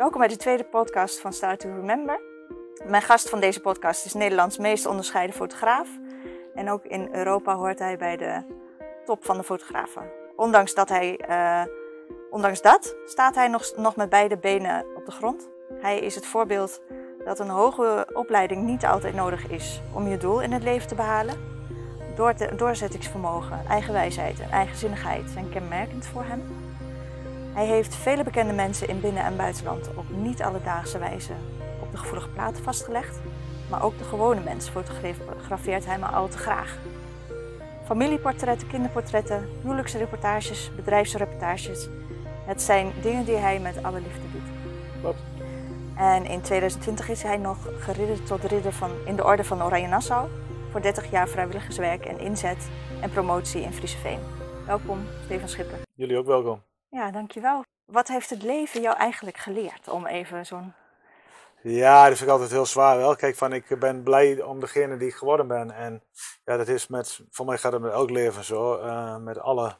Welkom bij de tweede podcast van Start to Remember. Mijn gast van deze podcast is Nederlands meest onderscheiden fotograaf. En ook in Europa hoort hij bij de top van de fotografen. Ondanks dat, hij, eh, ondanks dat staat hij nog, nog met beide benen op de grond. Hij is het voorbeeld dat een hoge opleiding niet altijd nodig is om je doel in het leven te behalen. Door doorzettingsvermogen, eigenwijsheid en eigenzinnigheid zijn kenmerkend voor hem. Hij heeft vele bekende mensen in binnen- en buitenland op niet alledaagse wijze op de gevoelige platen vastgelegd. Maar ook de gewone mens fotografeert hij maar al te graag. Familieportretten, kinderportretten, huwelijksreportages, bedrijfsreportages. Het zijn dingen die hij met alle liefde doet. Klopt. En in 2020 is hij nog geridderd tot ridder van, in de Orde van Oranje Nassau voor 30 jaar vrijwilligerswerk en inzet en promotie in Frieseveen. Welkom, Stefan Schipper. Jullie ook welkom. Ja, dankjewel. Wat heeft het leven jou eigenlijk geleerd om even zo'n... Ja, dat vind ik altijd heel zwaar wel. Kijk, van ik ben blij om degene die ik geworden ben. En ja, dat is met, voor mij gaat het met elk leven zo. Uh, met alle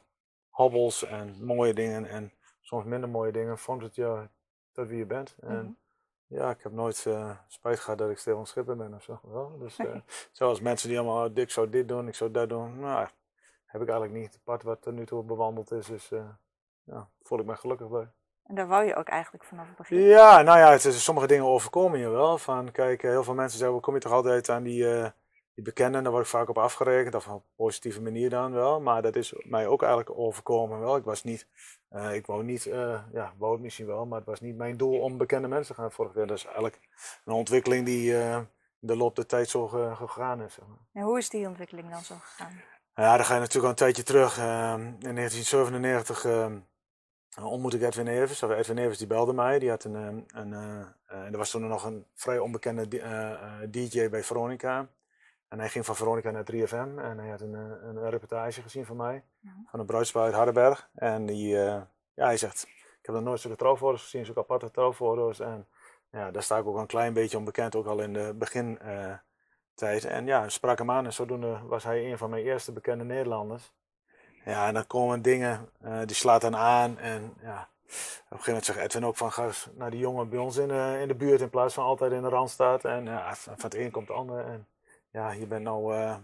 hobbels en mooie dingen en soms minder mooie dingen. Vormt het je tot wie je bent. En -hmm. ja, ik heb nooit uh, spijt gehad dat ik Stefan Schipper ben of zo. Wel. Dus uh, zoals mensen die allemaal, oh, ik zou dit doen, ik zou dat doen. Nou, heb ik eigenlijk niet. Het pad wat er nu toe bewandeld is, dus ja, voel ik me gelukkig bij. En daar wou je ook eigenlijk vanaf het begin? Ja, nou ja, het is, sommige dingen overkomen je wel. Van, kijk, heel veel mensen zeggen, kom je toch altijd aan die, uh, die bekenden? Daar word ik vaak op afgerekend, of op een positieve manier dan wel. Maar dat is mij ook eigenlijk overkomen wel. Ik was niet, uh, ik wou niet, uh, ja, wou het misschien wel, maar het was niet mijn doel om bekende mensen te gaan fotograferen. Dat is eigenlijk een ontwikkeling die in de loop der tijd zo gegaan is. Zeg maar. En hoe is die ontwikkeling dan zo gegaan? Ja, dan ga je natuurlijk al een tijdje terug. in 1997 ontmoette ik Edwin Evers. Edwin Evers die belde mij. Die had een, een, een uh, er was toen nog een vrij onbekende uh, DJ bij Veronica. En hij ging van Veronica naar 3FM. En hij had een, een reportage gezien van mij. Ja. Van een bruidspaar uit Hardenberg. En die, ja, hij zegt, ik heb nog nooit zulke trouwfoto's gezien, zulke aparte trouwfoto's. En ja, daar sta ik ook een klein beetje onbekend, ook al in de begintijd. en ja, sprak hem aan en zodoende was hij een van mijn eerste bekende Nederlanders. Ja, en dan komen dingen, uh, die slaat dan aan. En ja, op een gegeven moment zegt Edwin ook van, ga eens naar die jongen bij ons in de, in de buurt in plaats van altijd in de randstaat. En ja, van het een komt het ander. En ja, je bent nu uh,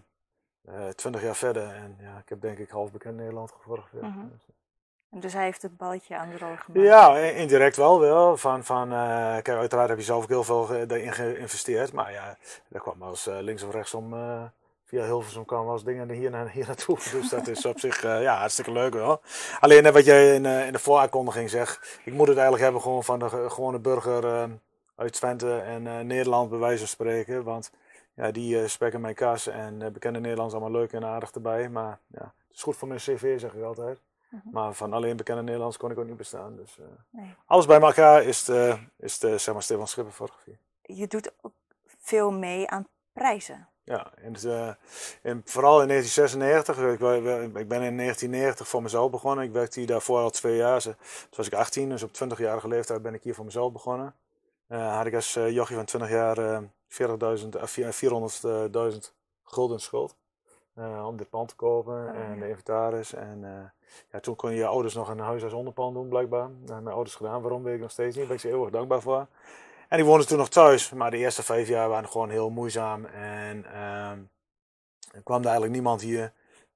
uh, 20 jaar verder. En ja, ik heb denk ik half bekend Nederland. Mm -hmm. Dus hij heeft het balletje aan de rol gemaakt? Ja, indirect wel. wel. Van, van, uh, kijk, uiteraard heb je zelf ook heel veel erin geïnvesteerd. Maar ja, daar kwam eens links of rechtsom via Hilversum kan wel eens dingen hier, naar, hier naartoe. Dus dat is op zich uh, ja, hartstikke leuk wel. Alleen net wat jij in, uh, in de vooraankondiging zegt. Ik moet het eigenlijk hebben gewoon van de gewone burger uh, uit Twente en Nederland bij wijze van spreken. Want ja, die spekken mijn kas en bekende Nederlands allemaal leuk en aardig erbij. Maar ja, het is goed voor mijn cv zeg ik altijd. -huh. Maar van alleen bekende Nederlands kon ik ook niet bestaan. Dus nee. alles bij elkaar is de, is de zeg maar, Stefan Schipper fotografie. Je doet ook veel mee aan prijzen. Ja, en, uh, en vooral in 1996, ik, ik, ben in 1990 voor mezelf begonnen. Ik werkte hier daarvoor al twee jaar. Toen was ik 18, dus op 20-jarige leeftijd ben ik hier voor mezelf begonnen. Uh, had ik als uh, jochie van 20 jaar 400.000 gulden schuld. om dit pand te kopen oh, en de inventaris. En ja, toen kon je je ouders nog een huis als onderpand doen, blijkbaar. Dat hebben mijn ouders gedaan, waarom weet ik nog steeds niet. Daar ben ik ze eeuwig dankbaar voor. En die woonden toen nog thuis, maar de eerste vijf jaar waren gewoon heel moeizaam. En uh, er kwam er eigenlijk niemand hier.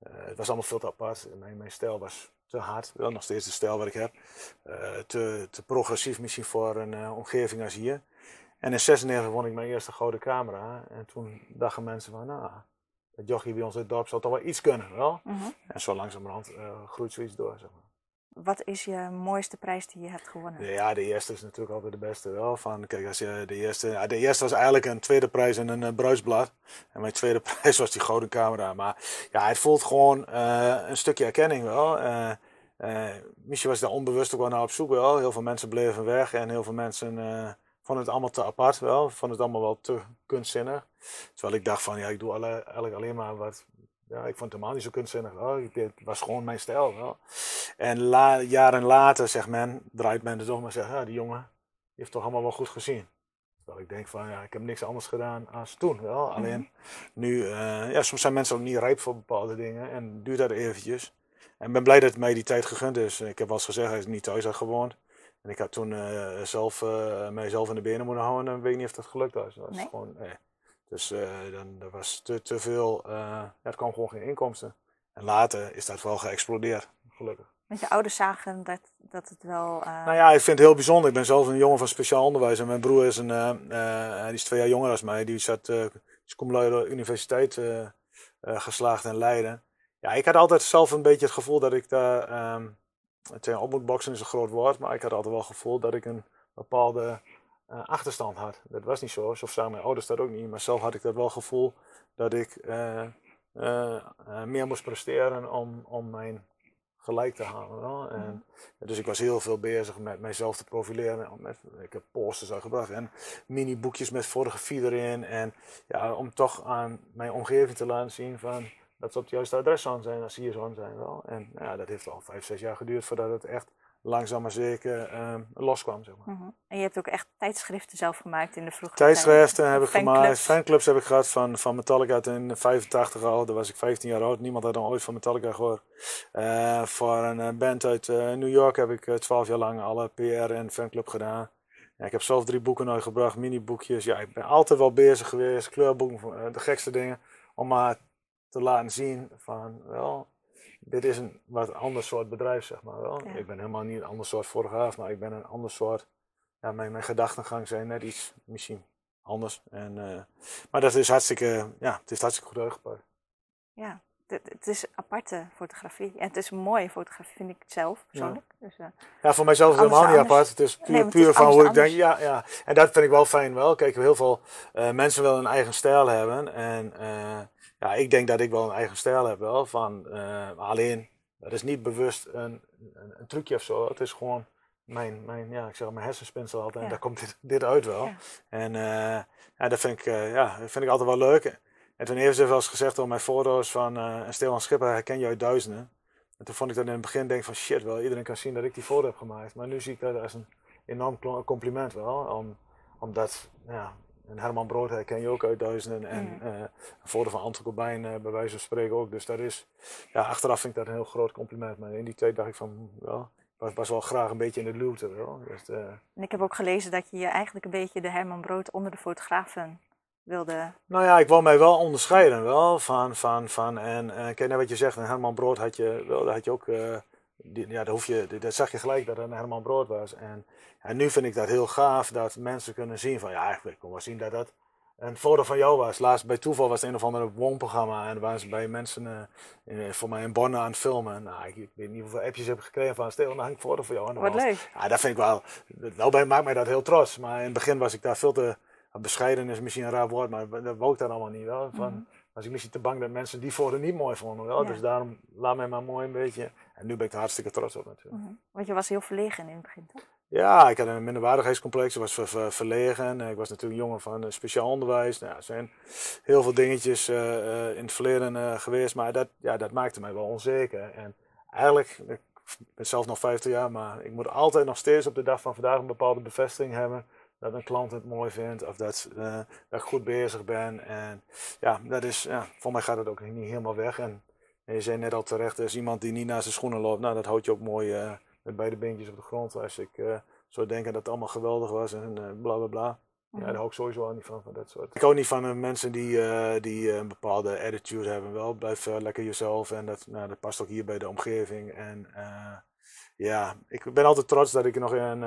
Uh, het was allemaal veel te apart. Mijn, mijn stijl was te hard, wel nog steeds de stijl wat ik heb. Uh, te, te progressief misschien voor een uh, omgeving als hier. En in 96 won ik mijn eerste gouden camera. En toen dachten mensen van, nou, dat jochie bij ons in het dorp zal toch wel iets kunnen, wel? Mhm. Uh. En zo langzamerhand groeit zoiets door, zeg maar. Wat is je mooiste prijs die je hebt gewonnen? Ja, de eerste is natuurlijk altijd de beste wel. Van, kijk, als je de, eerste, de eerste was eigenlijk een tweede prijs in een uh, bruisblad. En mijn tweede prijs was die gouden camera. Maar ja, het voelt gewoon uh, een stukje erkenning wel. Uh, misschien was daar onbewust ook wel naar op zoek wel. Heel veel mensen bleven weg en heel veel mensen vonden het allemaal te apart wel. Vonden het allemaal wel te kunstzinnig. Terwijl ik dacht van, ja, ik doe alle, eigenlijk alleen maar wat, ja, ik vond het helemaal niet zo kunstzinnig. Hoor. Het was gewoon mijn stijl. Hoor. En la, jaren later, zegt men, draait men er toch maar zeggen, ja, die jongen heeft toch allemaal wel goed gezien. Terwijl ik denk van, ja, ik heb niks anders gedaan als toen. Wel. Alleen mm -hmm. nu, uh, ja, soms zijn mensen ook niet rijp voor bepaalde dingen en duurt dat eventjes. En ik ben blij dat het mij die tijd gegund is. Ik heb wel eens gezegd, hij is niet thuis had gewoond. En ik had toen uh, zelf, uh, mijzelf in de benen moeten houden en ik weet niet of dat gelukt was. Dat was Nee? gewoon, nee. Dus uh, dan, er was te, te veel, ja, er kwam gewoon geen inkomsten. En later is dat wel geëxplodeerd, gelukkig. Want je ouders zagen dat, dat het wel... Nou ja, ik vind het heel bijzonder. Ik ben zelf een jongen van speciaal onderwijs. En mijn broer is, een, die is twee jaar jonger dan mij. Die zat, is cum laude universiteit geslaagd in Leiden. Ja, ik had altijd zelf een beetje het gevoel dat ik daar... Um, het opmoedboksen is een groot woord, maar ik had altijd wel het gevoel dat ik een bepaalde uh, achterstand had. Dat was niet zo, zo zagen mijn ouders dat ook niet, maar zelf had ik dat wel gevoel dat ik uh, uh, meer moest presteren om, om mijn gelijk te halen. Wel? En, dus ik was heel veel bezig met mijzelf te profileren. Met, ik heb posters uitgebracht en mini-boekjes met fotografie erin. En ja, om toch aan mijn omgeving te laten zien van dat ze op het juiste adres zouden zijn als ze hier zouden zijn wel. En nou ja, dat heeft al vijf, zes jaar geduurd voordat het echt langzaam maar zeker um, loskwam. Zeg maar. -hmm. En je hebt ook echt tijdschriften zelf gemaakt in de vroege Tijdschriften heb ik gemaakt, fanclubs heb ik gehad van, van Metallica in 85 al. Daar was ik 15 jaar oud, niemand had dan ooit van Metallica gehoord. Uh, voor een band uit uh, New York heb ik 12 jaar lang alle PR en fanclub gedaan. Ja, ik heb zelf drie boeken uitgebracht, mini-boekjes. Ja, ik ben altijd wel bezig geweest, kleurboeken, de gekste dingen. Om maar te laten zien van, wel, dit is een wat ander soort bedrijf, zeg maar wel. Ja. Ik ben helemaal niet een ander soort fotograaf, maar ik ben een ander soort, ja, mijn, mijn gedachtengang zijn net iets misschien anders. En, uh, maar dat is hartstikke, ja, het is hartstikke goed uitgepakt. Ja, het, is aparte fotografie. En het is een mooie fotografie, vind ik zelf persoonlijk. Ja, dus, uh, ja voor mijzelf is het helemaal niet apart. Het is puur, nee, het puur is van hoe ik denk, ja, ja. En dat vind ik wel fijn wel. Kijk, heel veel uh, mensen willen een eigen stijl hebben. En uh, ja, ik denk dat ik wel een eigen stijl heb wel. Van, alleen, dat is niet bewust een, een, een, trucje of zo. Het is gewoon mijn, mijn ja, ik zeg mijn hersenspinsel altijd. Ja. En daar komt dit, dit uit wel. Ja. En ja, dat vind ik, ja, dat vind ik altijd wel leuk. En toen heeft ze wel eens gezegd op mijn foto's van uh, Stefan Schipper herken je uit duizenden. En toen vond ik dat in het begin denk van shit wel, iedereen kan zien dat ik die foto heb gemaakt. Maar nu zie ik dat als een enorm compliment wel. Om, omdat, ja, en Herman Brood herken je ook uit duizenden. En Mm. uh, een foto van Anton Corbijn uh, bij wijze van spreken ook. Dus dat is, ja, achteraf vind ik dat een heel groot compliment. Maar in die tijd dacht ik van, wel, was, was wel graag een beetje in de luwte. Dus, uh, En ik heb ook gelezen dat je je eigenlijk een beetje de Herman Brood onder de fotografen wilde... Nou ja, ik wou mij wel onderscheiden wel van, van, van en kijk naar wat je zegt, een Herman Brood had je, wel, had je ook, uh, die, ja, daar hoef je, dat zag je gelijk dat het een Herman Brood was. En, en nu vind ik dat heel gaaf dat mensen kunnen zien van, ja, ik kon wel zien dat dat een foto van jou was. Laatst bij toeval was het een of ander woonprogramma en waren ze bij mensen uh, in, voor mij in Bonn aan het filmen. Nou, ik, ik, weet niet hoeveel appjes heb ik gekregen van, stel, dan hang ik foto van jou Wat leuk. Ja, dat vind ik wel, wel bij maakt mij dat heel trots. Maar in het begin was ik daar veel te, bescheiden is misschien een raar woord, maar dat wou ik dan allemaal niet wel. Van, Mhm. Was ik misschien te bang dat mensen die foto niet mooi vonden wel. Ja. Dus daarom laat mij maar mooi een beetje. En nu ben ik er hartstikke trots op natuurlijk. Mhm. Want je was heel verlegen in het begin, toch? Ja, ik had een minderwaardigheidscomplex. Ik was ver, ver, verlegen. Ik was natuurlijk jongen van uh, speciaal onderwijs. Nou, er zijn heel veel dingetjes uh, uh, in het verleden eh, geweest. Maar dat, ja, dat maakte mij wel onzeker. En eigenlijk, ik ben zelf nog 50 jaar, maar ik moet altijd nog steeds op de dag van vandaag een bepaalde bevestiging hebben. Dat een klant het mooi vindt of dat, uh, dat ik goed bezig ben. En ja, dat is, ja, voor mij gaat het ook niet helemaal weg. En, en je zei net al terecht, er is iemand die niet naar zijn schoenen loopt. Nou, dat houdt je ook mooi uh, met beide beentjes op de grond. Als ik uh, zou denken dat het allemaal geweldig was en bla bla bla. Ja, daar hou ik sowieso al niet van, van dat soort. Ik hou niet van mensen die, die een bepaalde attitude hebben. Wel, blijf lekker jezelf en dat, nou, dat past ook hier bij de omgeving. En ja, ik ben altijd trots dat ik nog een,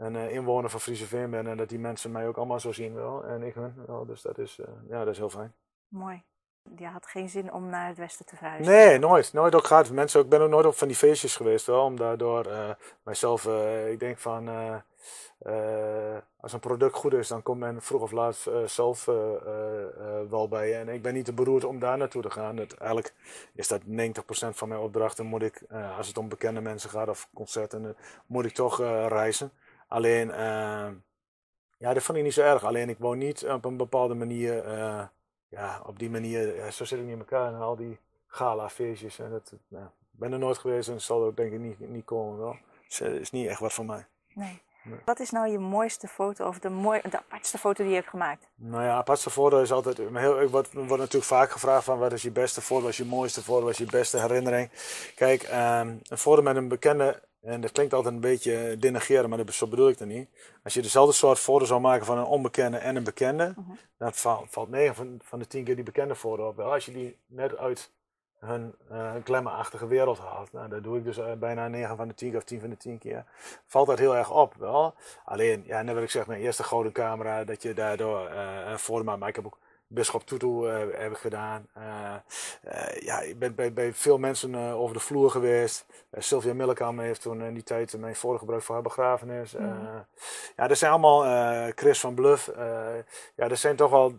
een uh, inwoner van Frieseveen ben en dat die mensen mij ook allemaal zo zien wel. En ik hun wel, dus dat is, uh, ja, dat is heel fijn. Mooi. Je had geen zin om naar het westen te verhuizen? Nee, nooit. Nooit ook gehad. Mensen, ik ben ook nooit op van die feestjes geweest wel, om daardoor uh, mijzelf, ik denk van, als een product goed is, dan komt men vroeg of laat zelf wel bij je. En ik ben niet te beroerd om daar naartoe te gaan. Het, eigenlijk is dat 90% van mijn opdrachten moet ik, als het om bekende mensen gaat of concerten, moet ik toch reizen. Alleen, uh, ja, dat vond ik niet zo erg. Alleen ik woon niet op een bepaalde manier, uh, ja, op die manier, ja, zo zit ik niet in elkaar en al die gala-feestjes. En dat, nou, ik ben er nooit geweest en zal ook denk ik niet, niet komen wel. Dus het is niet echt wat voor mij. Nee. Nee. Wat is nou je mooiste foto of de, mooi, de apartste foto die je hebt gemaakt? Nou ja, apartste foto is altijd. Heel, ik word, wordt natuurlijk vaak gevraagd van wat is je beste foto, wat is je mooiste foto, wat is je beste herinnering. Kijk, um, een foto met een bekende en dat klinkt altijd een beetje denegeren, maar dat, zo bedoel ik het niet. Als je dezelfde soort foto zou maken van een onbekende en een bekende, Mhm. dan valt, valt 9 van, van de 10 keer die bekende foto op. Wel, als je die net uit hun uh, glamourachtige wereld haalt, nou, dat doe ik dus uh, bijna 9 van de 10 keer of 10 van de 10 keer, valt dat heel erg op. Wel. Alleen, ja, net wat ik zeg, mijn eerste gouden camera, dat je daardoor uh, een foto maakt, maar ik heb ook Bisschop Tutu uh, heb ik gedaan. Uh, uh, ja, ik ben bij, bij veel mensen over de vloer geweest. Sylvia Millekam heeft toen in die tijd mijn foto gebruikt voor haar begrafenis. Mhm. ja, dat zijn allemaal Chris van Bluff. ja, dat zijn toch wel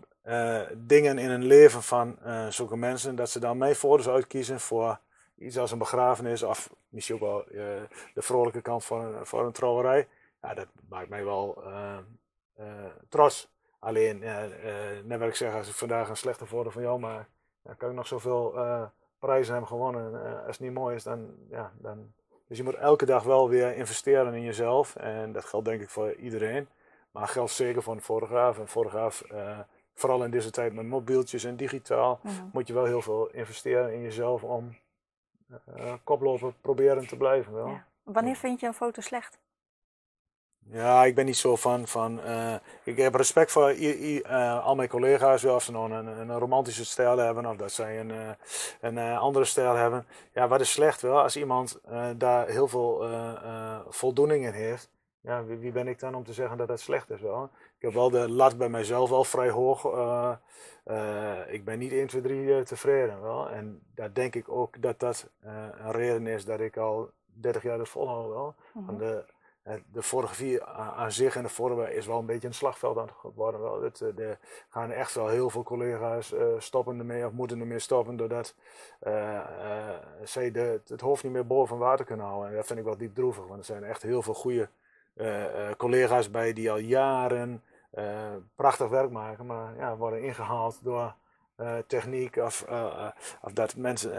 dingen in een leven van zulke mensen. Dat ze dan mijn foto's uitkiezen voor iets als een begrafenis. Of misschien ook wel de vrolijke kant van een, voor een trouwerij. Ja, dat maakt mij wel trots. Alleen, uh, net wat ik zeg, als ik vandaag een slechte foto van jou maak, dan kan ik nog zoveel uh, prijzen hebben gewonnen. Uh, als het niet mooi is, dan, ja, dan. Dus je moet elke dag wel weer investeren in jezelf. En dat geldt denk ik voor iedereen. Maar geldt zeker voor een fotograaf. Een fotograaf, vooral in deze tijd met mobieltjes en digitaal, Mhm. moet je wel heel veel investeren in jezelf om koploper proberen te blijven. Wel. Ja. Wanneer vind je een foto slecht? Ja, ik ben niet zo van. van uh, ik heb respect voor uh, al mijn collega's, of ze nou een, een, romantische stijl hebben of dat zij een, uh, een andere stijl hebben. Ja, wat is slecht wel? Als iemand daar heel veel voldoening in heeft, ja, wie, wie, ben ik dan om te zeggen dat dat slecht is wel? Ik heb wel de lat bij mijzelf wel vrij hoog. ik ben niet 1, 2, 3 tevreden wel. En daar denk ik ook dat dat een reden is dat ik al 30 jaar het volhoud wel. Mhm. De, de fotografie aan zich en de vorm is wel een beetje een slagveld aan worden. Het, er gaan echt wel heel veel collega's uh, stoppen ermee of moeten ermee stoppen doordat uh, zij de, het hoofd niet meer boven water kunnen houden. En dat vind ik wel diep droevig, want er zijn echt heel veel goede collega's bij die al jaren prachtig werk maken, maar ja, worden ingehaald door techniek of, of dat mensen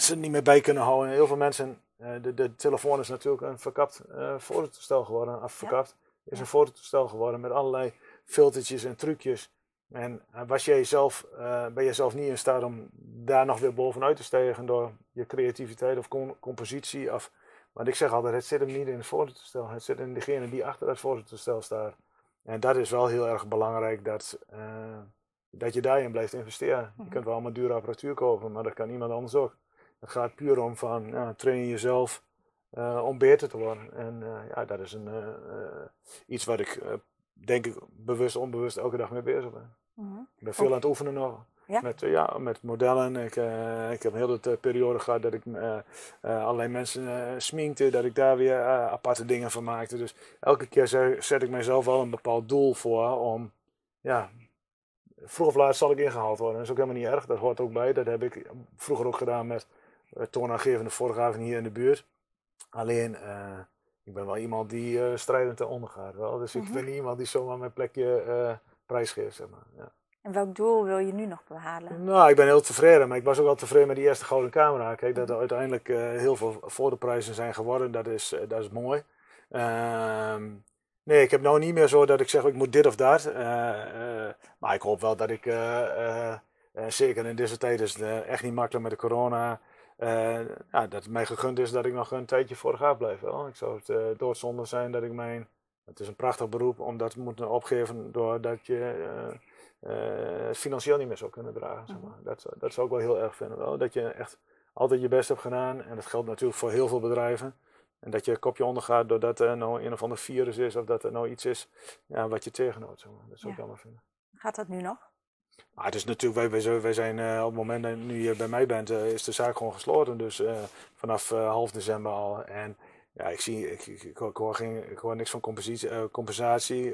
ze niet meer bij kunnen houden. En heel veel mensen de, de, telefoon is natuurlijk een verkapt uh, fototoestel geworden. Af verkapt ja. is een fototoestel geworden met allerlei filtertjes en trucjes. En uh, was jij zelf, ben je zelf niet in staat om daar nog weer bovenuit te stijgen door je creativiteit of com compositie? Of, want ik zeg altijd, het zit hem niet in het fototoestel. Het zit in degene die achter het fototoestel staat. En dat is wel heel erg belangrijk dat, dat je daarin blijft investeren. Je kunt wel allemaal dure apparatuur kopen, maar dat kan iemand anders ook. Het gaat puur om van ja, train jezelf uh, om beter te worden. En uh, ja, dat is een, uh, iets wat ik denk ik bewust, onbewust elke dag mee bezig ben. Mm -hmm. Ik ben veel aan het oefenen nog. Ja? Met, ja, met modellen. Ik, ik heb een hele periode gehad dat ik allerlei mensen sminkte, dat ik daar weer aparte dingen van maakte. Dus elke keer zet ik mezelf wel een bepaald doel voor om, ja, vroeg of laat zal ik ingehaald worden. Dat is ook helemaal niet erg, dat hoort ook bij. Dat heb ik vroeger ook gedaan met toonaangevende fotografen hier in de buurt. Alleen, uh, ik ben wel iemand die uh, strijdend ten onder gaat. Wel. Dus ik Mhm. ben niet iemand die zomaar mijn plekje prijsgeeft. Zeg maar. ja. En welk doel wil je nu nog behalen? Nou, ik ben heel tevreden. Maar ik was ook wel tevreden met die eerste gouden camera. Kijk, dat er uiteindelijk heel veel fotoprijzen zijn geworden, dat is, dat is mooi. Ehm, nee, ik heb nou niet meer zo dat ik zeg, ik moet dit of dat. maar ik hoop wel dat ik... Zeker in deze tijd is het echt niet makkelijk met de corona. Ja, dat het mij gegund is dat ik nog een tijdje fotograaf blijf. Wel. Ik zou het doodzonde zijn dat ik mijn. Het is een prachtig beroep om dat te moeten opgeven doordat je het financieel niet meer zou kunnen dragen. Zeg maar. dat, dat zou ik wel heel erg vinden. Wel. Dat je echt altijd je best hebt gedaan. En dat geldt natuurlijk voor heel veel bedrijven. En dat je kopje ondergaat doordat er nou een of ander virus is of dat er nou iets is ja, wat je tegenhoudt. Zeg maar. Dat zou Ja. ik jammer vinden. Gaat dat nu nog? Maar het is natuurlijk, wij, zijn uh, op het moment dat je nu hier bij mij bent, uh, is de zaak gewoon gesloten. Dus uh, vanaf half december al. En ja, ik, zie, ik, ik, ik, hoor, ik hoor niks van compensatie.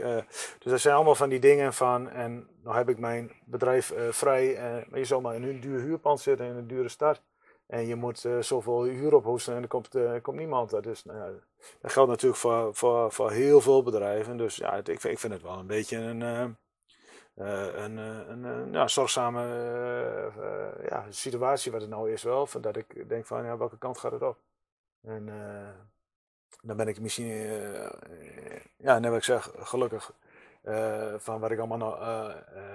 dus dat zijn allemaal van die dingen van. En nou heb ik mijn bedrijf vrij. maar je zal maar in een duur huurpand zitten in een dure stad. En je moet zoveel huur ophoesten en er komt, komt niemand. Dat, is, nou dat geldt natuurlijk voor, voor, voor heel veel bedrijven. Dus ja, ik, ik vind het wel een beetje een. Een, een, een ja, zorgzame uh, ja, situatie wat het nou is wel. Van dat ik denk van ja, welke kant gaat het op? En dan ben ik misschien, ja, net wat ik zeg, gelukkig van wat ik allemaal nog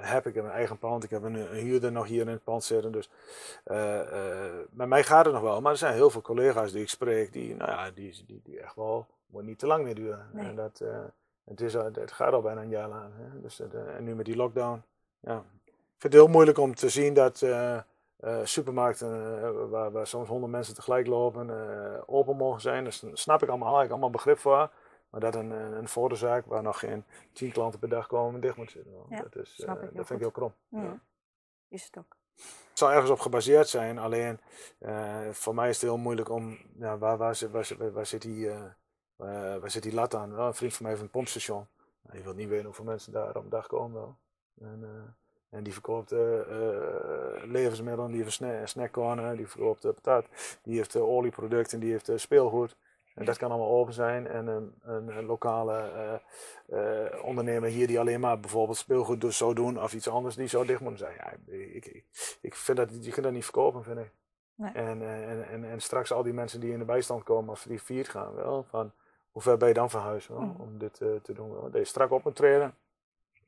heb. Ik heb een eigen pand, ik heb een, een, huurder nog hier in het pand zitten. Dus met mij gaat het nog wel. Maar er zijn heel veel collega's die ik spreek, die, nou ja, die, die, die echt wel, moet niet te lang meer duren. En dat, het, is, het gaat al bijna een jaar lang. Hè? Dus, en nu met die lockdown. Ja. Ik vind het heel moeilijk om te zien dat uh, supermarkten uh, waar, waar, soms honderd mensen tegelijk lopen, open mogen zijn. Dus snap ik allemaal, ik allemaal begrip voor. Maar dat een, een voordeelzaak waar nog geen tien klanten per dag komen dicht moet zitten. Ja, dat is, dat vind ik heel krom. Ja. Is het ook. Het zal ergens op gebaseerd zijn, alleen voor mij is het heel moeilijk om, ja, waar, waar, waar, zit die, waar zit die lat aan? Wel, een vriend van mij heeft een pompstation. Nou, je wilt niet weten hoeveel mensen daar op een dag komen wel. En, en die verkoopt uh, levensmiddelen, die heeft snackcorner, die verkoopt patat, die heeft olieproducten, die heeft speelgoed. En dat kan allemaal open zijn. En een, een, een lokale ondernemer hier die alleen maar bijvoorbeeld speelgoed dus zou doen of iets anders, die zou dicht moeten zijn. Ja, ik, ik, ik vind dat, je kunt dat niet verkopen, vind ik. Nee. En, en, en, en straks al die mensen die in de bijstand komen als die viert gaan, wel, van hoe ver ben je dan van huis mm. om dit te doen? Je strak op een treden,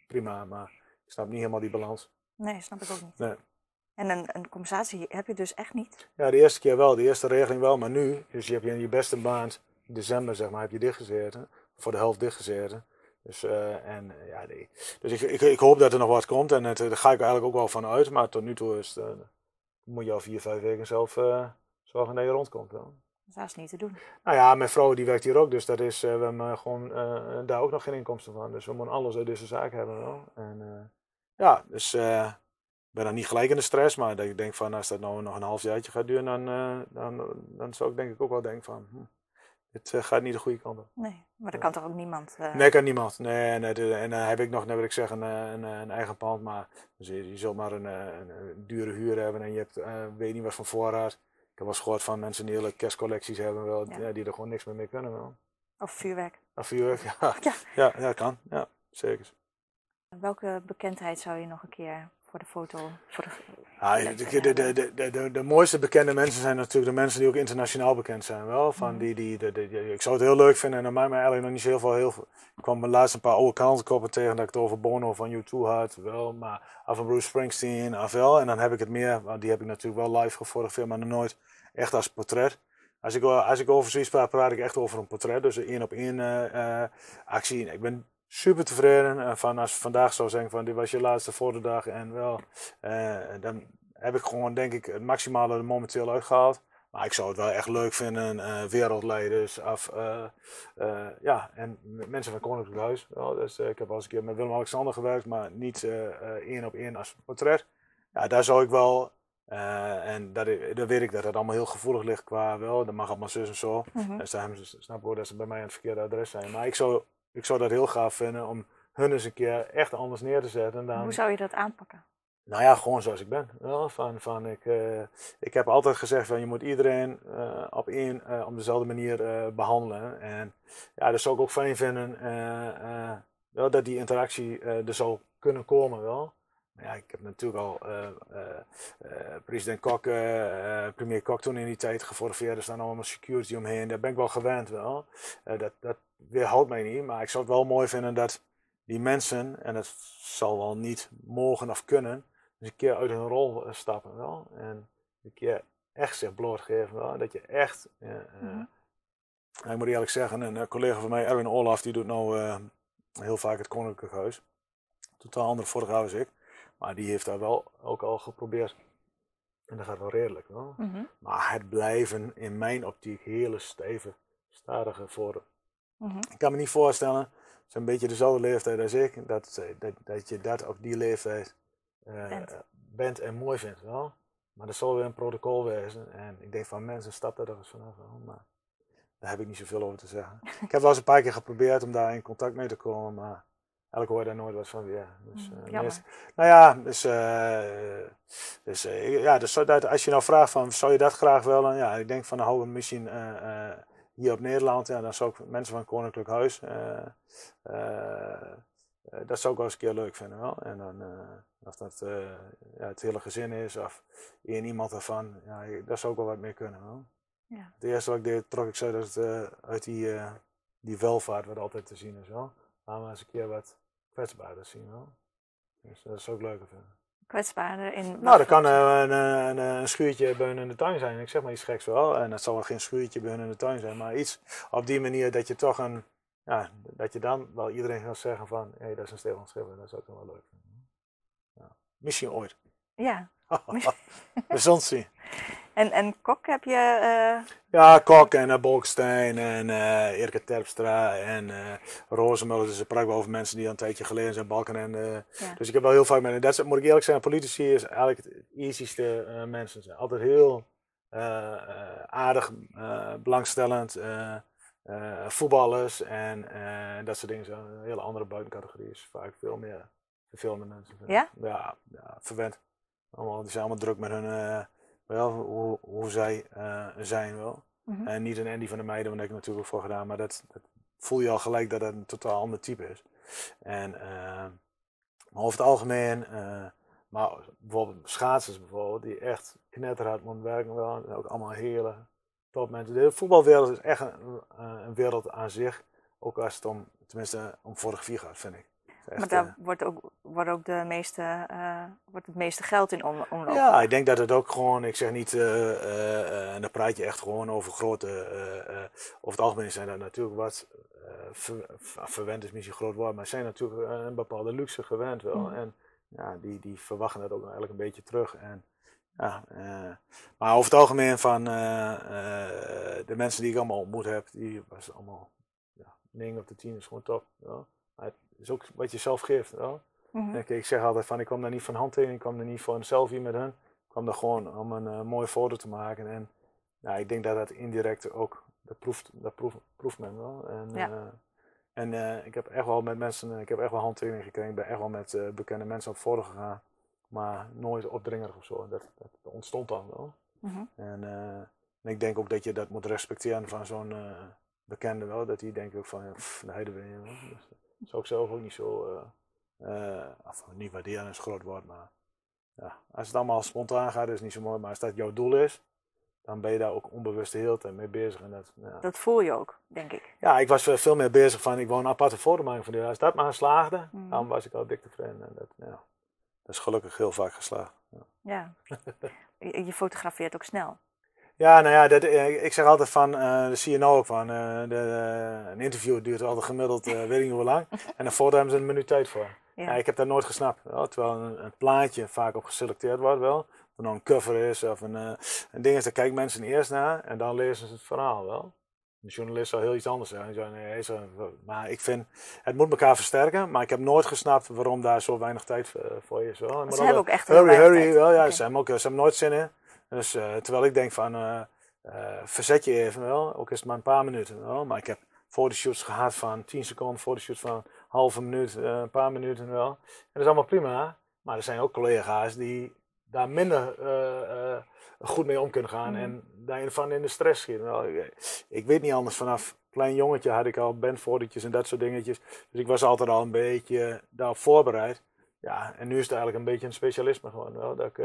prima, maar ik snap niet helemaal die balans. Nee, snap ik ook niet. Nee. En een, een compensatie heb je dus echt niet? Ja, de eerste keer wel, de eerste regeling wel, maar nu, dus je hebt in je beste maand, december zeg maar, heb je dichtgezeten, voor de helft dichtgezeten. Dus, uh, en, ja, die, dus ik, ik, ik, hoop dat er nog wat komt en het, daar ga ik eigenlijk ook wel van uit, maar tot nu toe is het, moet je al vier, vijf weken zelf zorgen dat je rondkomt. Wel. Dat is niet te doen. Nou ja, mijn vrouw die werkt hier ook, dus dat is, we hebben gewoon daar ook nog geen inkomsten van. Dus we moeten alles uit deze zaak hebben. En, ja, dus ik ben dan niet gelijk in de stress, maar ik denk van als dat nou nog een halfjaartje gaat duren, dan, dan, dan zou ik denk ik ook wel denken van, hm, dit gaat niet de goede kant op. Nee, maar dat kan toch ook niemand? Nee, kan niemand. Nee, nee en dan heb ik nog, net wil ik zeggen, een, een, een, eigen pand, maar dus je, je zult maar een, een, dure huur hebben en je hebt, weet niet wat van voorraad. Ik heb wel eens gehoord van mensen die hele kerstcollecties hebben, wel, ja. die er gewoon niks meer mee kunnen. Wel. Of vuurwerk. Of vuurwerk, ja. Ja, ja, ja kan. Ja, zeker. Welke bekendheid zou je nog een keer voor de foto? Voor de, ja, de, de, de, de, de, mooiste bekende mensen zijn natuurlijk de mensen die ook internationaal bekend zijn. Wel. Van die, die, ik zou het heel leuk vinden en dan mij eigenlijk nog niet zo heel veel. Heel, ik kwam laatst een paar oude krantenkoppen tegen dat ik het over Bono van U2 had. Wel, maar af van Bruce Springsteen af wel. En dan heb ik het meer, want die heb ik natuurlijk wel live gefotografeerd, maar nog nooit echt als portret. Als ik, als ik over zoiets praat, praat ik echt over een portret. Dus een één op één uh, uh, actie. Ik ben super tevreden. Uh, van als vandaag zou zeggen van dit was je laatste fotodag en wel, uh, dan heb ik gewoon denk ik het maximale er momenteel uitgehaald. Maar ik zou het wel echt leuk vinden, uh, wereldleiders af, ja, en mensen van Koninklijk Huis. Dus, ik heb al eens een keer met Willem-Alexander gewerkt, maar niet één op één als portret. Ja, daar zou ik wel, en dat, dat weet ik dat het allemaal heel gevoelig ligt qua wel, dat mag allemaal zus en zo. Mm -hmm. Dus daar snap ik dat ze bij mij aan het verkeerde adres zijn. Maar ik zou ik zou dat heel gaaf vinden om hun eens een keer echt anders neer te zetten. Dan... Hoe zou je dat aanpakken? Nou ja, gewoon zoals ik ben. Wel, van, van, ik, uh, ik heb altijd gezegd van je moet iedereen uh, op één uh, op dezelfde manier behandelen. En ja, dat zou ik ook fijn vinden wel, dat die interactie er zou kunnen komen. Wel. Ja, ik heb natuurlijk al president Kok, premier Kok toen in die tijd gefotografeerd. Er staan allemaal security omheen. Daar ben ik wel gewend wel. dat, dat, weerhoudt mij niet. Maar ik zou het wel mooi vinden dat die mensen, en dat zal wel niet mogen of kunnen, dus een keer uit hun rol eh, stappen wel. En een keer echt zich blootgeven wel. Dat je echt, mm ik moet eerlijk zeggen, een collega van mij, Erwin Olaf, die doet nou heel vaak het Koninklijk Huis. Totaal andere fotograaf als ik. Maar die heeft daar wel ook al geprobeerd. En dat gaat wel redelijk. Wel. Mm Maar het blijven in mijn optiek hele stijve, stadige voor Mhm. Ik kan me niet voorstellen, een beetje dezelfde leeftijd als ik, dat, dat, dat je dat op die leeftijd uh, bent. en mooi vindt. Wel. Maar er zal weer een protocol wezen. En ik denk van mensen, stap er eens vanaf. Wel. Maar daar heb ik niet zoveel over te zeggen. ik heb wel eens een paar keer geprobeerd om daar in contact mee te komen, maar eigenlijk hoor je daar nooit wat van weer. Dus, uh, nou ja, dus, uh, dus ja, dus als je nou vraagt van, zou je dat graag willen? Ja, ik denk van, nou, hou misschien hier op Nederland, ja, dan zou ik mensen van Koninklijk Huis, dat zou ik wel eens een keer leuk vinden wel. En dan, of dat ja, het hele gezin is of één iemand ervan, ja, daar zou ik wel wat mee kunnen wel. Ja. Het eerste wat ik deed, trok ik zo uit, uit die, die welvaart wat altijd te zien is wel. Laten we eens een keer wat kwetsbaarder zien wel. Dus dat is ook leuker vinden. Kwetsbaarder in. Nou, dat kan uh, een, een, een, schuurtje bij hun in de tuin zijn. Ik zeg maar iets geks wel. En dat zal wel geen schuurtje bij hun in de tuin zijn. Maar iets op die manier dat je toch een. Ja, dat je dan wel iedereen gaat zeggen van. Hé, hey, dat is een Stefan Schipper. Dat zou ik wel leuk vinden. Ja. Misschien ooit. Ja. We zullen zien. En, en Kok heb je... Uh... Ja, Kok en uh, Bolkestein en uh, Terpstra en uh, Rozemuller. Dus ik praat wel over mensen die al een tijdje geleden zijn, Balken. En, ja. Dus ik heb wel heel vaak met Dat moet ik eerlijk zeggen, politici is eigenlijk het easyste mensen. Zijn altijd heel aardig, belangstellend. voetballers en dat soort dingen. Zijn een hele andere buitencategorie. Is vaak veel meer vervelende mensen. Ja? Ja, ja verwend. Allemaal, die zijn allemaal druk met hun wel, hoe, hoe zij uh, zijn wel. Mm-hmm. En niet een Andy van de Meiden, want daar heb ik natuurlijk ook voor gedaan. Maar dat, dat, voel je al gelijk dat het een totaal ander type is. En uh, over het algemeen, uh, maar bijvoorbeeld schaatsers bijvoorbeeld, die echt knetterhard moeten werken wel. En ook allemaal hele top mensen. De voetbalwereld is echt een, een wereld aan zich. Ook als het om, tenminste om vier gaat, vind ik maar daar uh, wordt, ook, wordt ook de meeste, uh, wordt het meeste geld in om, omloop. Ja, ik denk dat het ook gewoon, ik zeg niet, uh, en dan praat je echt gewoon over grote, over het algemeen zijn dat natuurlijk wat, ver, verwend is misschien groot woord, maar zijn natuurlijk een bepaalde luxe gewend wel. Mm. En ja, die, die verwachten dat ook eigenlijk een beetje terug. En, ja, maar over het algemeen van de mensen die ik allemaal ontmoet heb, die was allemaal, ja, 9 op de 10 is gewoon top. Ja is ook wat je zelf geeft. Mm ik zeg altijd van, ik kwam daar niet van handtekening, ik kwam er niet voor een selfie met hen. Ik kwam daar gewoon om een uh, mooie foto te maken. En ja, ik denk dat dat indirect ook, dat proeft, dat proeft, proeft men wel. En, ja. uh, en uh, ik heb echt wel met mensen, ik heb echt wel handtekeningen gekregen. Ik ben echt wel met bekende mensen op foto gegaan. Maar nooit opdringerig of zo. Dat, dat, ontstond dan wel. Mm -hmm. en, en, ik denk ook dat je dat moet respecteren van zo'n bekende wel. Dat die denkt ook van, ja, pff, de heide ben je wel. Dus, zou ik zelf ook niet zo, uh, uh, of niet waarderen is groot woord, maar ja, als het allemaal spontaan gaat is het niet zo mooi, maar als dat jouw doel is, dan ben je daar ook onbewust de hele tijd mee bezig. En dat, ja. dat voel je ook, denk ik. Ja, ik was veel meer bezig van, ik wou een aparte foto maken van die. Als dat maar slaagde, mm. dan was ik al dik tevreden. En dat, ja, dat is gelukkig heel vaak geslaagd. Ja, ja. je fotografeert ook snel. Ja, nou ja, dat, eh, ik zeg altijd van, uh, je nou ook van, uh, de, een interview duurt altijd gemiddeld weet ik niet hoe lang. En dan hebben ze een minuut tijd voor. Ja. ik heb dat nooit gesnapt. Terwijl een, een, plaatje vaak op geselecteerd wordt wel. Of nou een cover is of een, een ding is, daar kijken mensen eerst naar en dan lezen ze het verhaal wel. De journalist zou heel iets anders zeggen. Nee, maar ik vind, het moet elkaar versterken. Maar ik heb nooit gesnapt waarom daar zo weinig tijd voor is. Wel. Ze hebben ook echt hurry, hurry. Wel, ja, okay. ze, hebben ook, ze hebben nooit zin in. Dus uh, terwijl ik denk van, uh, uh, verzet je even wel, ook is het maar een paar minuten wel. Maar ik heb fotoshoots gehad van 10 seconden, fotoshoots van een halve minuut, een paar minuten wel. En dat is allemaal prima. Maar er zijn ook collega's die daar minder goed mee om kunnen gaan mm. en daarvan in de stress schieten. Nou, ik, ik, weet niet anders, vanaf klein jongetje had ik al bandfotootjes en dat soort dingetjes. Dus ik was altijd al een beetje daarop voorbereid. Ja, en nu is het eigenlijk een beetje een specialisme gewoon. Wel, dat ik,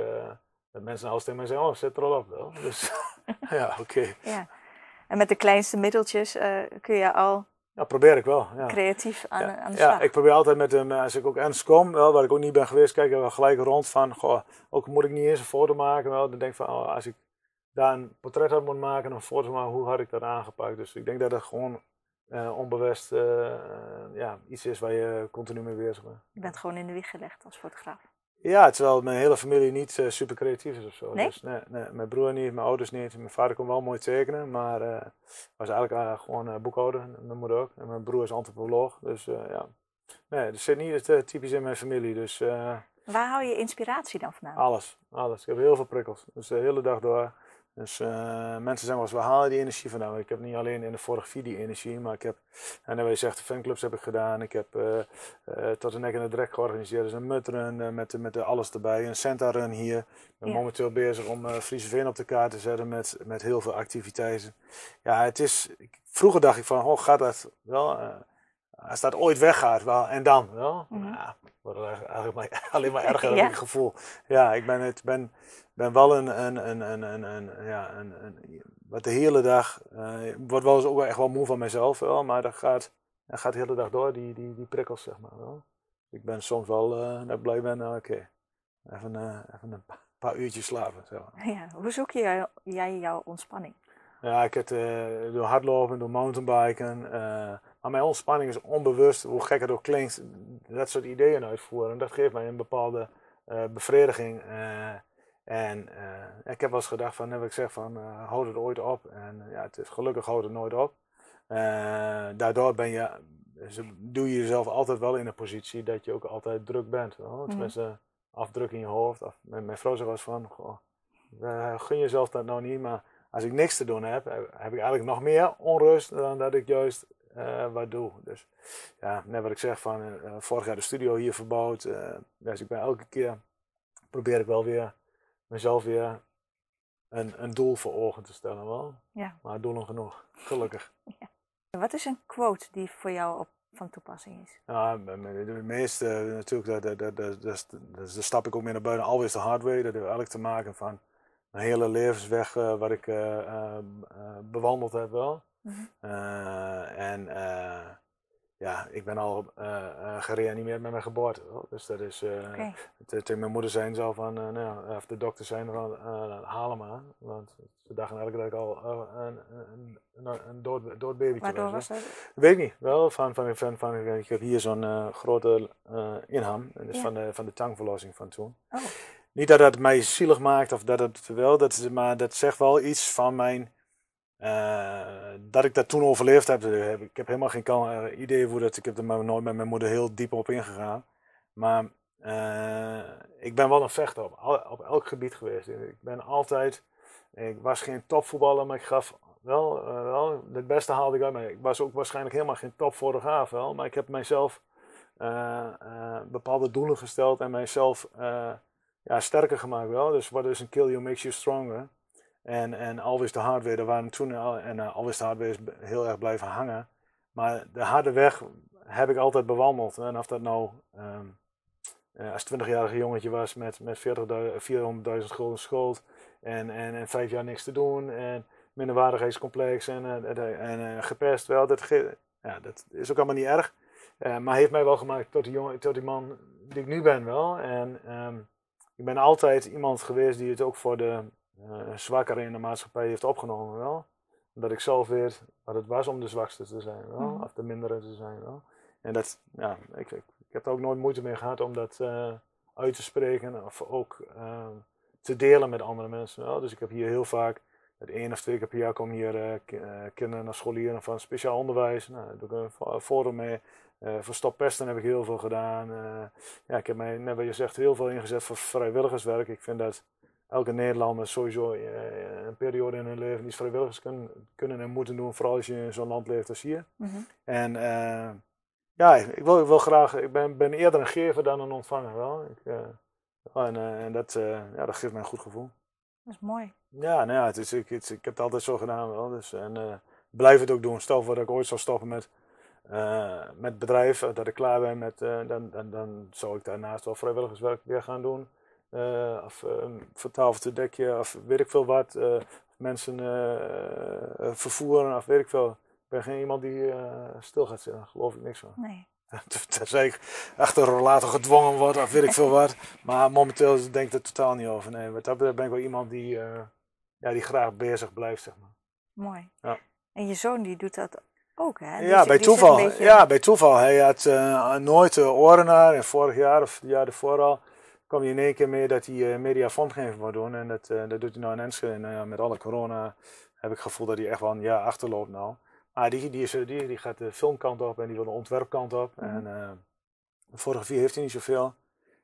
dat mensen alles tegen mij zeggen, oh, zet er al op wel. Dus ja, oké. Ja. En met de kleinste middeltjes uh, kun je al ja, probeer ik wel. Ja. Creatief aan, ja. aan de slag. Ja, ik probeer altijd met een, als ik ook ergens kom, wel, waar ik ook niet ben geweest, kijk ik wel gelijk rond van, goh, ook moet ik niet eens een foto maken, wel, dan denk ik van, oh, als ik daar een portret had moeten maken, een foto maken, hoe had ik dat aangepakt? Dus ik denk dat het gewoon uh, onbewust uh, ja, iets is waar je continu mee bezig bent. Je bent gewoon in de wieg gelegd als fotograaf. Ja, terwijl mijn hele familie niet uh, super creatief is of zo. Nee? Dus nee, nee, mijn broer niet, mijn ouders niet. Mijn vader kon wel mooi tekenen, maar uh, was eigenlijk uh, gewoon boekhouder. Mijn moeder ook. En mijn broer is antropoloog. Dus ja. Nee, dat zit niet typisch in mijn familie. Dus, Waar hou je inspiratie dan vandaan? Alles, alles. Ik heb heel veel prikkels. Dus de hele dag door. Dus uh, mensen zeggen wel eens, haal je die energie vandaan? Ik heb niet alleen in de vorige video energie, maar ik heb, en dan je zegt, de fanclubs heb ik gedaan. Ik heb uh, uh, tot de nek en de drek georganiseerd. Dus een mutrun met, met alles erbij. Een Santa run hier. Ik ben ja. momenteel bezig om Friese Veen op de kaart te zetten met, met heel veel activiteiten. Ja, het is, vroeger dacht ik van, oh gaat dat wel, als dat ooit weggaat, wel, en dan? Wel? Mm -hmm. ja, wordt eigenlijk maar, alleen maar erger, ja. gevoel. Ja, ik ben, het, ben ben wel een, een, een, een, een, een ja, een, een, wat de hele dag, uh, word wel eens ook echt wel moe van mezelf wel, maar dat gaat, dat gaat de hele dag door, die, die, die prikkels zeg maar wel. ik ben soms wel uh, dat blij ben, nou, oké, even, uh, even een paar uurtjes slapen. Zo. Ja, hoe zoek je, jij jouw ontspanning? Ja, ik heb door hardlopen, door mountainbiken. Maar mijn ontspanning is onbewust, hoe gek het ook klinkt, dat soort ideeën uitvoeren. En dat geeft mij een bepaalde bevrediging. en ik heb wel eens gedacht van, heb ik zeg van, houd het ooit op. En ja, het is gelukkig houdt het nooit op. daardoor ben je doe je jezelf altijd wel in een positie dat je ook altijd druk bent. Mhm. Tenminste, afdruk in je hoofd. Af, mijn, mijn vrouw zegt wel van, goh, gun jezelf dat nou niet, maar als ik niks te doen heb, heb, ik eigenlijk nog meer onrust dan dat ik juist wat doe. Dus ja, net wat ik zeg van, uh, vorig jaar de studio hier verbouwd. dus ik ben elke keer, probeer ik wel weer mezelf weer een, een doel voor ogen te stellen wel. Ja. Maar doelen genoeg, gelukkig. Ja. Wat is een quote die voor jou op, van toepassing is? Ja, de meeste natuurlijk, dat, dat, dat, dat, dat, stap ik ook meer naar buiten. Always the hard way. Dat heeft eigenlijk te maken van een hele levensweg uh, wat ik uh, uh, bewandeld heb wel. Mm -hmm. en ja, ik ben al uh, gereanimeerd met mijn geboorte. Dus dat is. Okay. Tegen mijn moeder zijn van. Nou, of de dokter zijn van. haal hem aan. Want ze dachten eigenlijk dat ik al een, een, een, een dood, dood babytje Waardoor was. was dat? Weet ik niet. Wel van. van, van, van ik heb hier zo'n grote inham. Dus ja. van, de, van de tangverlossing van toen. Oh. Niet dat dat mij zielig maakt of dat het wel. Dat is, maar dat zegt wel iets van mijn uh, dat ik dat toen overleefd heb, heb ik heb helemaal geen uh, idee hoe dat. Ik heb er maar nooit met mijn moeder heel diep op ingegaan. Maar ik ben wel een vechter op, op elk gebied geweest. Ik ben altijd. Ik was geen topvoetballer, maar ik gaf wel, wel het beste haalde ik uit mij. Ik was ook waarschijnlijk helemaal geen topfotograaf wel, maar ik heb mijzelf bepaalde doelen gesteld en mijzelf ja, sterker gemaakt wel. Dus what is een kill you makes you stronger. En, en de Hardware, daar waren toen en uh, de Hardware is heel erg blijven hangen. Maar de harde weg heb ik altijd bewandeld. En of dat nou um, als 20-jarige jongetje was met, met 400.000 gulden schuld en, en, en vijf jaar niks te doen en minderwaardigheidscomplex en, en, en gepest. Wel, dat, ja, dat is ook allemaal niet erg. Maar heeft mij wel gemaakt tot die, jongen, tot die man die ik nu ben wel. En um, ik ben altijd iemand geweest die het ook voor de, uh, zwakker in de maatschappij heeft opgenomen wel. Dat ik zelf weet wat het was om de zwakste te zijn wel, mm. of de mindere te zijn wel. En dat, ja, ik, ik, ik heb er ook nooit moeite mee gehad om dat uh, uit te spreken of ook uh, te delen met andere mensen wel. Dus ik heb hier heel vaak, het één of twee keer per jaar komen hier uh, kinderen naar scholieren van speciaal onderwijs. Nou, daar doe ik een forum mee. voor stoppesten heb ik heel veel gedaan. ja, ik heb mij, net wat je zegt, heel veel ingezet voor vrijwilligerswerk. Ik vind dat elke Nederlander sowieso uh, een periode in hun leven iets vrijwilligers kunnen, kunnen en moeten doen, vooral als je in zo'n land leeft als hier. Mm -hmm. En uh, ja, ik wil, ik wil graag, ik ben, ben eerder een gever dan een ontvanger wel. Ik, uh, en, en dat, ja, dat geeft mij een goed gevoel. Dat is mooi. Ja, nou ja, het is, ik, het, ik heb het altijd zo gedaan wel. Dus, en blijf het ook doen. Stel voor dat ik ooit zou stoppen met, met bedrijf, dat ik klaar ben met, dan, dan, dan zou ik daarnaast wel vrijwilligerswerk weer gaan doen. Uh, of um, vertaal of te dekje, of weet ik veel wat. Uh, mensen uh, vervoeren, of weet ik veel. Ik ben geen iemand die stil gaat zitten, daar geloof ik niks van. Nee. Tenzij ik achter een rollator gedwongen word, of weet ik veel wat. Maar momenteel denk ik er totaal niet over. Nee, wat dat ben ik wel iemand die, ja, die graag bezig blijft, zeg maar. Mooi. Ja. En je zoon die doet dat ook, hè? ja, bij toeval. Beetje... Ja, bij toeval. Hij had nooit oren naar. En vorig jaar of het jaar ervoor al kwam hij in één keer mee dat hij uh, media fondgeving wil doen. En dat, uh, dat doet hij nou in Enschede. En uh, met alle corona heb ik het gevoel dat hij echt wel een jaar achterloopt nou. Maar die, die, is, die, die gaat de filmkant op en die wil de ontwerpkant op. Mm -hmm. En de fotografie heeft hij niet zoveel.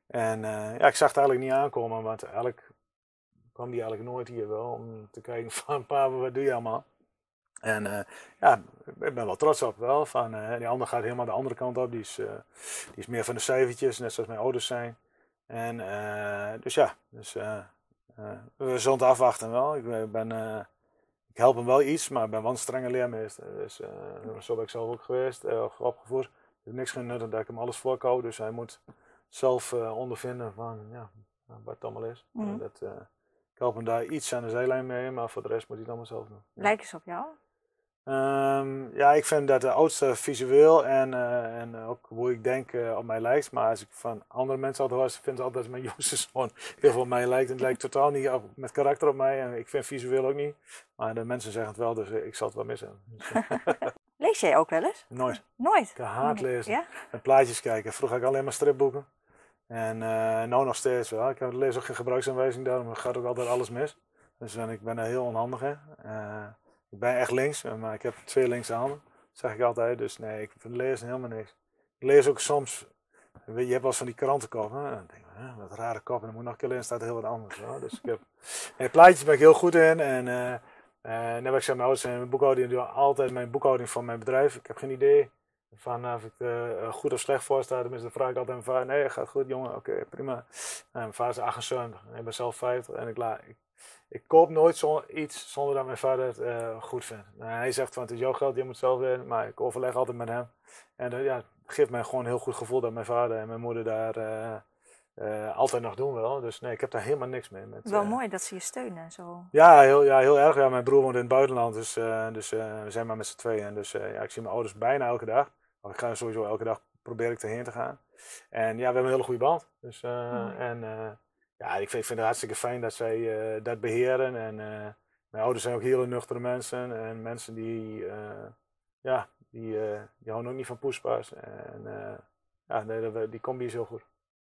En ja, ik zag het eigenlijk niet aankomen, want eigenlijk kwam hij eigenlijk nooit hier wel om te kijken van pa, wat doe je allemaal? En uh, ja, ik ben wel trots op wel. Van, uh, die ander gaat helemaal de andere kant op. Die is, uh, die is meer van de cijfertjes, net zoals mijn ouders zijn. En uh, dus ja, dus, uh, uh, we zullen het afwachten wel. Ik, ben, ik help hem wel iets, maar ik ben wel een strenge leermeester. Dus zo ben ik zelf ook geweest, opgevoerd. Het heeft niks genuttigd dat ik hem alles voorkou, dus hij moet zelf ondervinden van ja, wat het allemaal is. Mm. Dat, ik help hem daar iets aan de zijlijn mee, maar voor de rest moet hij het allemaal zelf doen. Lijken ze op jou? Ehm, ja, ik vind dat de oudste visueel en, eh, en ook hoe ik denk uh, op mij lijkt. Maar als ik van andere mensen altijd hoor, vind ik altijd dat mijn jongste zoon heel veel op mij lijkt. En het lijkt totaal niet op, met karakter op mij. En ik vind visueel ook niet. Maar de mensen zeggen het wel, dus ik zal het wel missen. Dus, Lees jij ook wel eens? Nooit. Nooit? Ik haat lezen. Ja? En plaatjes kijken. Vroeger had ik alleen maar stripboeken. En uh, nou nog steeds wel. Ik lees ook geen gebruiksaanwijzing, daarom gaat ook altijd alles mis. Dus ik ben er heel onhandig in. Ik ben echt links, maar ik heb twee. Dat zeg ik altijd. Dus nee, ik lees helemaal niks. Ik lees ook soms, je hebt wel eens van die krantenkoppen. Dan denk ik, wat rare kop. En dan moet nog een keer in, staat heel wat anders. Hoor. Dus ik heb, en plaatjes ben ik heel goed in. En uh, uh, net wat ik zei, mijn ouders en mijn boekhouding doen altijd mijn boekhouding van mijn bedrijf. Ik heb geen idee van of ik er goed of slecht voor sta. Tenminste, dan vraag ik altijd aan mijn vader. Nee, gaat goed jongen, oké, prima. En mijn vader is 78 en ik ben zelf 50. En ik, la, ik ik koop nooit iets zonder dat mijn vader het uh, goed vindt. Hij zegt van het is jouw geld, je moet zelf winnen, maar ik overleg altijd met hem. En uh, ja, geeft mij gewoon een heel goed gevoel dat mijn vader en mijn moeder daar uh, altijd nog doen wel. Dus nee, ik heb daar helemaal niks mee. Met, wel mooi dat ze je steunen zo. Ja, heel, ja, heel erg. Ja, mijn broer woont in het buitenland, dus, dus we zijn maar met z'n tweeën. Dus ja, ik zie mijn ouders bijna elke dag. Maar ik ga sowieso elke dag probeer ik erheen te gaan. En ja, we hebben een hele goede band. Dus, en ja, ik vind, ik vind het hartstikke fijn dat zij uh, dat beheren. En mijn ouders zijn ook hele nuchtere mensen. En mensen die, ja, die, die houden ook niet van poespas. En ja, nee, die combi is heel goed.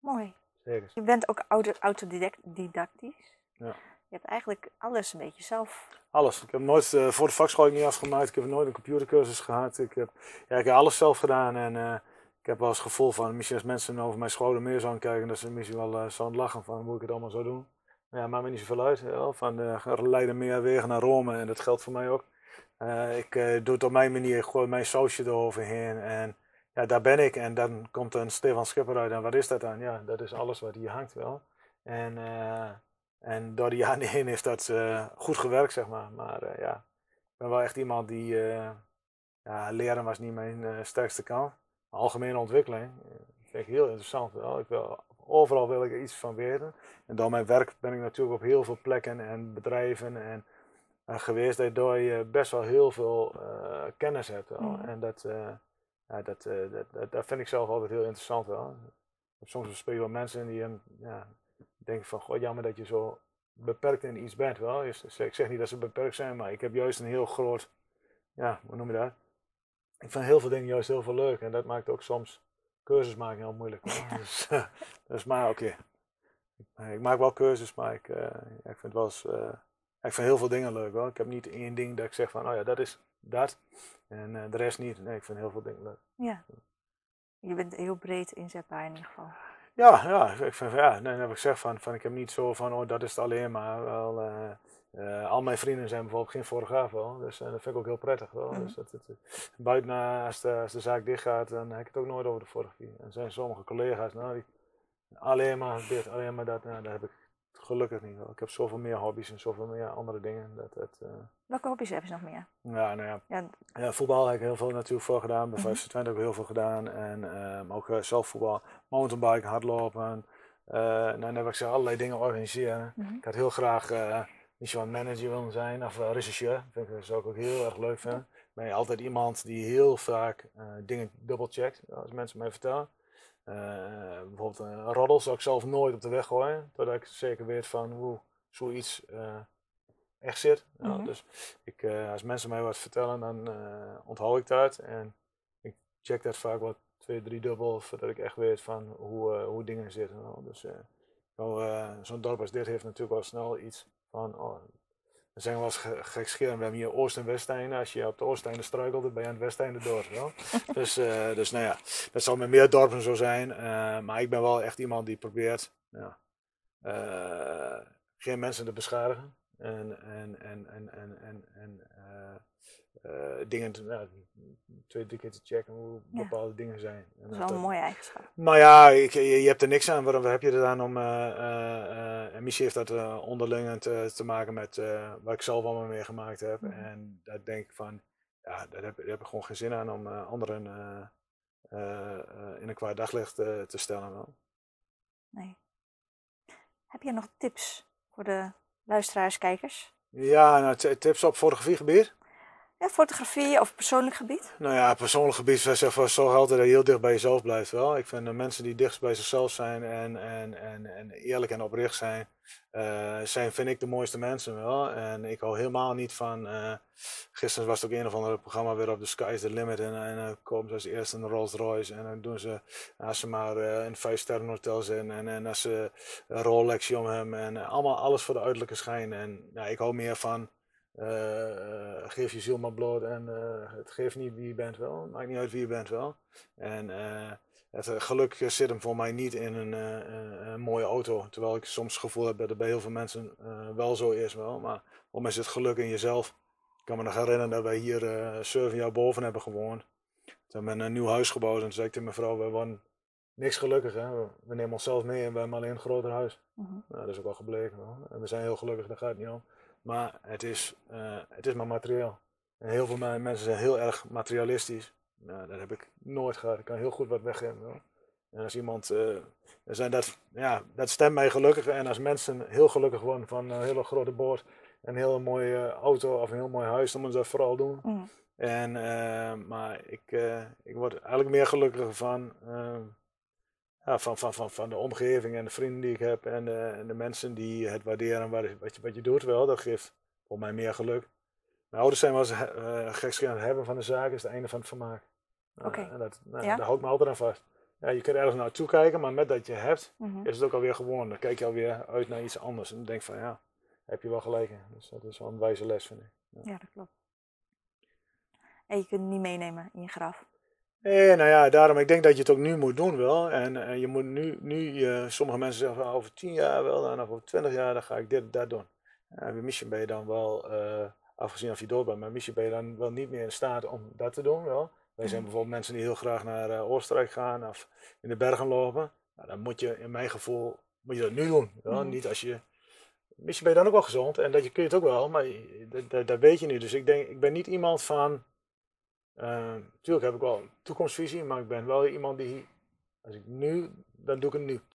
Mooi. Zeker. Je bent ook autodidactisch. Ja. Je hebt eigenlijk alles een beetje zelf. Alles. Ik heb nooit voor de vakschool niet afgemaakt. Ik heb nooit een computercursus gehad. Ik heb, ja, ik heb alles zelf gedaan. En ik heb wel eens het gevoel van, misschien als mensen over mijn scholen meer zouden kijken, dat ze misschien wel uh, zouden lachen van, moet ik het allemaal zo doen? Maar ja, maakt me niet zoveel uit. Ja, van, uh, leiden meer wegen naar Rome en dat geldt voor mij ook. Ik doe het op mijn manier, ik gooi mijn sausje eroverheen en ja, daar ben ik. En dan komt een Stefan Schipper uit en wat is dat dan? Ja, dat is alles wat hier hangt wel. En, en door die jaren heen heeft dat goed gewerkt, zeg maar. Maar ja, ik ben wel echt iemand die, ja, leren was niet mijn sterkste kant algemene ontwikkeling eh, vind ik heel interessant. Wel. Ik wil, overal wil ik er iets van weten. En door mijn werk ben ik natuurlijk op heel veel plekken en bedrijven en, uh, geweest, waardoor je best wel heel veel uh, kennis hebt. Wel. Mm. En dat, uh, ja, dat, dat, dat, dat, vind ik zelf altijd heel interessant. Wel. Soms speel je wel mensen die ja, denken van, goh, jammer dat je zo beperkt in iets bent. Wel. Ik zeg niet dat ze beperkt zijn, maar ik heb juist een heel groot, ja, hoe noem je dat? ik vind heel veel dingen juist heel veel leuk. En dat maakt ook soms keuzes maken heel moeilijk. dus, dus, maar oké. Okay. Ik maak wel keuzes, maar ik, uh, ik vind wel eens, uh, ik vind heel veel dingen leuk hoor. Ik heb niet één ding dat ik zeg van, oh ja, dat is dat. En uh, de rest niet. Nee, ik vind heel veel dingen leuk. Ja. Je bent heel breed inzetbaar in ieder geval. Ja, ja, ik vind, ja, nee, heb ik zeg van, van, ik heb niet zo van, oh, dat is het alleen maar. Wel, uh, al mijn vrienden zijn bijvoorbeeld geen fotograaf wel, dus uh, dat vind ik ook heel prettig wel. Mm. Dus dat, buiten als de, als de zaak dicht gaat, dan heb ik het ook nooit over de fotografie. En zijn sommige collega's, nou, die alleen maar dit, alleen maar dat, nou, dat heb ik gelukkig niet wel. Ik heb zoveel meer hobby's en zoveel meer andere dingen. Dat, uh... Welke hobby's heb je nog meer? Ja, nou ja. ja. ja voetbal heb ik heel veel natuurlijk voor gedaan. Bij mm -hmm. heb ik heel veel gedaan. En um, ook zelf voetbal, mountainbiken, hardlopen. nou, dan heb ik ze allerlei dingen organiseren. Mm -hmm. Ik had heel graag misschien wel manager willen zijn of rechercheur. Vind ik, dat zou ik ook heel erg leuk vinden. Ben je altijd iemand die heel vaak dingen dubbelcheckt, als mensen mij vertellen. Uh, bijvoorbeeld een roddel zou ik zelf nooit op de weg gooien, totdat ik zeker weet van hoe zoiets echt zit. Mm -hmm. dus ik, als mensen mij wat vertellen, dan onthoud ik dat en ik check dat vaak wat twee, drie dubbel, voordat ik echt weet van hoe, hoe dingen zitten. Dus zo'n dorp als dit heeft natuurlijk wel snel iets van, oh, we zijn wel eens gekscherend. We hebben hier Oost- en Westeinde. Als je op de Oosteinde struikelt, dan ben je aan het Westeinde door. Dus, uh, dus nou ja, dat zal met meer dorpen zo zijn. Uh, maar ik ben wel echt iemand die probeert ja, uh, geen mensen te beschadigen. En, en, en, en, en, en, en dingen te, nou, twee, drie keer te checken hoe bepaalde dingen zijn. dat is wel een mooie eigenschap. Nou ja, ik, je, je, hebt er niks aan. Waarom heb je er dan om? Uh, uh, en misschien heeft dat onderling te, te, maken met wat ik zelf allemaal meegemaakt heb. Mm -hmm. En daar denk ik van, ja, daar heb, daar heb ik gewoon geen zin aan om anderen in een kwaad daglicht te stellen. Wel. Nee. Heb je nog tips voor de luisteraars, kijkers? Ja, nou, tips op fotografiegebied? Ja, fotografie of persoonlijk gebied? Nou ja, persoonlijk gebied voor zorg altijd dat je heel dicht bij jezelf blijft wel. Ik vind de mensen die dichtst bij zichzelf zijn en, en, en, en eerlijk en oprecht zijn, uh, zijn, vind ik de mooiste mensen wel. En ik hou helemaal niet van. Uh, gisteren was het ook een of ander programma weer op The Sky is the Limit. En, dan komen ze als eerste een Rolls Royce. En dan doen ze, als ze maar in vijf sterren hotel zijn. En, en als ze een om hem. En allemaal alles voor de uiterlijke schijn. En ja, ik hou meer van. Geef je ziel maar bloot en het geeft niet wie je bent wel. Maakt niet uit wie je bent wel. En het eh, geluk zit hem voor mij niet in een, een, mooie auto. Terwijl ik soms het gevoel heb dat het bij heel veel mensen wel zo is. Wel. Maar voor mij zit geluk in jezelf. Ik kan me nog herinneren dat wij hier zeven jaar boven hebben gewoond. Toen hebben we een nieuw huis gebouwd. En toen zei ik tegen mijn vrouw, we worden niks gelukkig. Hè? We, nemen onszelf mee en we hebben alleen een groter huis. -huh. nou, dat is ook wel gebleken. Wel. En we zijn heel gelukkig, daar gaat het niet om. Maar het is, het is maar materieel. En heel veel mensen zijn heel erg materialistisch. Nou, dat heb ik nooit gehad. Ik kan heel goed wat weggeven. En als iemand, uh, zijn dat, ja, dat stemt mij gelukkig. En als mensen heel gelukkig worden van een hele grote boord, een hele mooie auto of een heel mooi huis, dan moeten ze dat vooral doen. Mm. En, uh, maar ik, uh, ik word eigenlijk meer gelukkiger van, ja, van, van, van, van de omgeving en de vrienden die ik heb en, en de mensen die het waarderen wat, wat, je, wat je doet wel. Dat geeft voor mij meer geluk. Mijn ouders zijn wel eens uh, gekscherend hebben van de zaak, is het einde van het vermaak. Nou, Oké. Okay. Nou, Daar hou ik me altijd aan vast. Ja, je kunt ergens naartoe kijken, maar met dat je hebt, mm -hmm. is het ook alweer gewoon. Dan kijk je alweer uit naar iets anders. En dan denk van ja, heb je wel gelijk in. Dus dat is wel een wijze les, vind ik. Ja, ja dat klopt. En je kunt het niet meenemen in je graf. Nee, nou ja, daarom, ik denk dat je het ook nu moet doen wel. En, en je moet nu, nu uh, sommige mensen zeggen van over tien jaar wel, en over twintig jaar dan ga ik dit dat doen. En misschien ben je dan wel, uh, afgezien of je dood bent, maar misschien ben je dan wel niet meer in staat om dat te doen wel. Wij zijn bijvoorbeeld mensen die heel graag naar uh, Oostenrijk gaan of in de bergen lopen. Nou, dan moet je in mijn gevoel moet je dat nu doen. Mm. Niet als je. Misschien ben je dan ook wel gezond en dat je, kun je het ook wel, maar dat, dat, dat weet je niet. Dus ik denk, ik ben niet iemand van. Uh, tuurlijk heb ik wel een toekomstvisie, maar ik ben wel iemand die. Als ik nu, dan doe ik het nu.